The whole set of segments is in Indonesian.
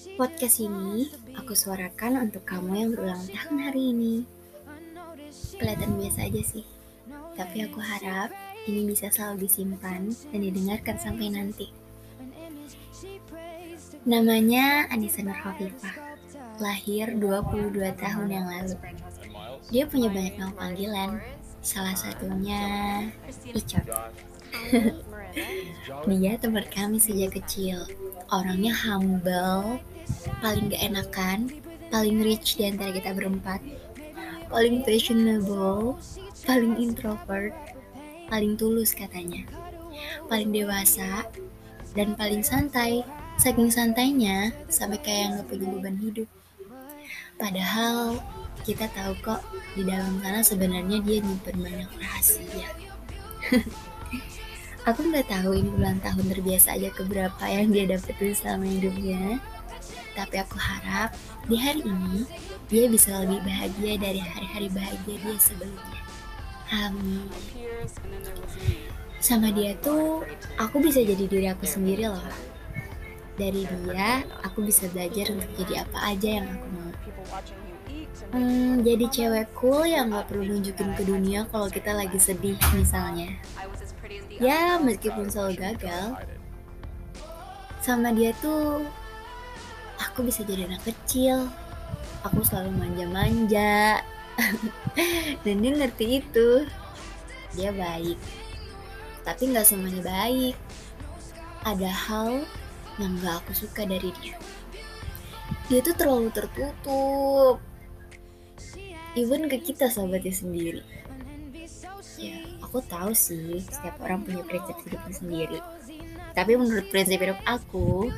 Podcast ini aku suarakan untuk kamu yang berulang tahun hari ini. Kelihatan biasa aja sih, tapi aku harap ini bisa selalu disimpan dan didengarkan sampai nanti. Namanya Anissa Nur lahir 22 tahun yang lalu. Dia punya banyak nama panggilan, salah satunya Icot. Dia teman kami sejak kecil. Orangnya humble, paling gak enakan, paling rich di antara kita berempat, paling fashionable, paling introvert, paling tulus katanya, paling dewasa, dan paling santai. Saking santainya, sampai kayak gak punya beban hidup. Padahal kita tahu kok di dalam sana sebenarnya dia nyimpen banyak rahasia. Aku nggak tahu ini ulang tahun terbiasa aja keberapa yang dia dapetin selama hidupnya. Tapi aku harap di hari ini dia bisa lebih bahagia dari hari-hari bahagia dia sebelumnya. Amin. Sama dia tuh aku bisa jadi diri aku sendiri loh. Dari dia aku bisa belajar untuk jadi apa aja yang aku mau. Hmm, jadi cewek cool yang gak perlu nunjukin ke dunia kalau kita lagi sedih misalnya. Ya meskipun selalu gagal, sama dia tuh aku bisa jadi anak kecil. Aku selalu manja-manja. Dan dia ngerti itu. Dia baik. Tapi gak semuanya baik. Ada hal yang gak aku suka dari dia. Dia tuh terlalu tertutup even ke kita sahabatnya sendiri ya aku tahu sih setiap orang punya prinsip hidupnya sendiri tapi menurut prinsip hidup aku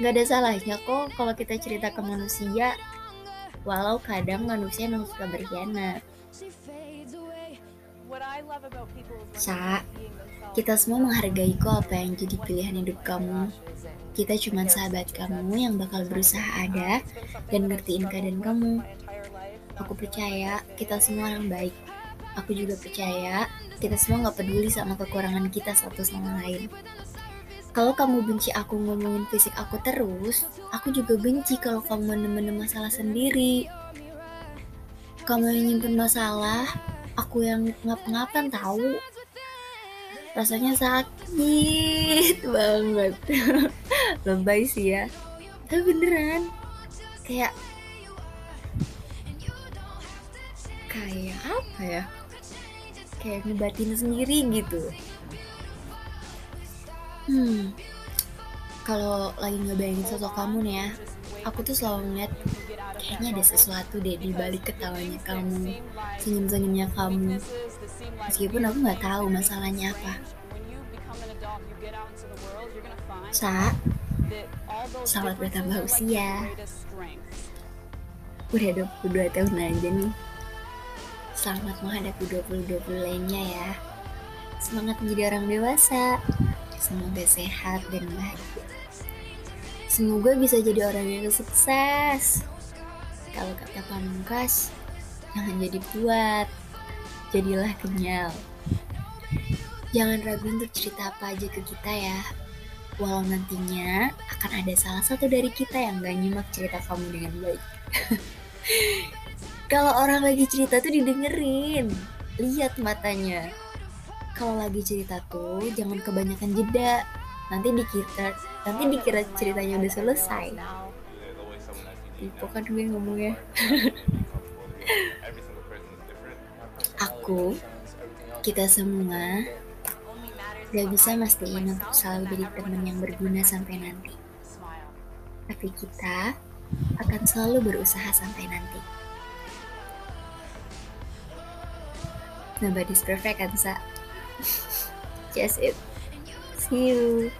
nggak ada salahnya kok kalau kita cerita ke manusia walau kadang manusia memang suka berkhianat Sa, kita semua menghargai kok apa yang jadi pilihan hidup kamu. Kita cuma sahabat kamu yang bakal berusaha ada dan ngertiin keadaan kamu. Aku percaya kita semua orang baik. Aku juga percaya kita semua gak peduli sama kekurangan kita satu sama lain. Kalau kamu benci aku ngomongin fisik aku terus, aku juga benci kalau kamu menemen masalah sendiri. Kamu yang nyimpen masalah, aku yang ngap-ngapan tahu. Rasanya sakit banget. Lebay sih ya. Tapi beneran. Kayak kayak apa ya kayak ngebatin sendiri gitu. Hmm. Kalau lagi ngebayangin sosok kamu nih ya aku tuh selalu ngeliat kayaknya ada sesuatu deh di balik ketawanya kamu senyum-senyumnya kamu. Meskipun aku nggak tahu masalahnya apa. Sa, selamat bertambah usia. Udah 22 tahun aja nih Selamat menghadapi 2020 lainnya ya. Semangat menjadi orang dewasa. Semoga sehat dan bahagia. Semoga bisa jadi orang yang sukses. Kalau kata pamungkas, jangan jadi buat, jadilah kenyal. Jangan ragu untuk cerita apa aja ke kita ya. Walau nantinya akan ada salah satu dari kita yang gak nyimak cerita kamu dengan baik. kalau orang lagi cerita tuh didengerin. Lihat matanya. Kalau lagi cerita tuh jangan kebanyakan jeda. Nanti dikira nanti dikira ceritanya udah selesai. Tipe kan gue ngomongnya aku kita semua gak bisa mastiin untuk selalu jadi teman yang berguna sampai nanti. Tapi kita akan selalu berusaha sampai nanti Nobody's perfect, Ansa. Just it. See you.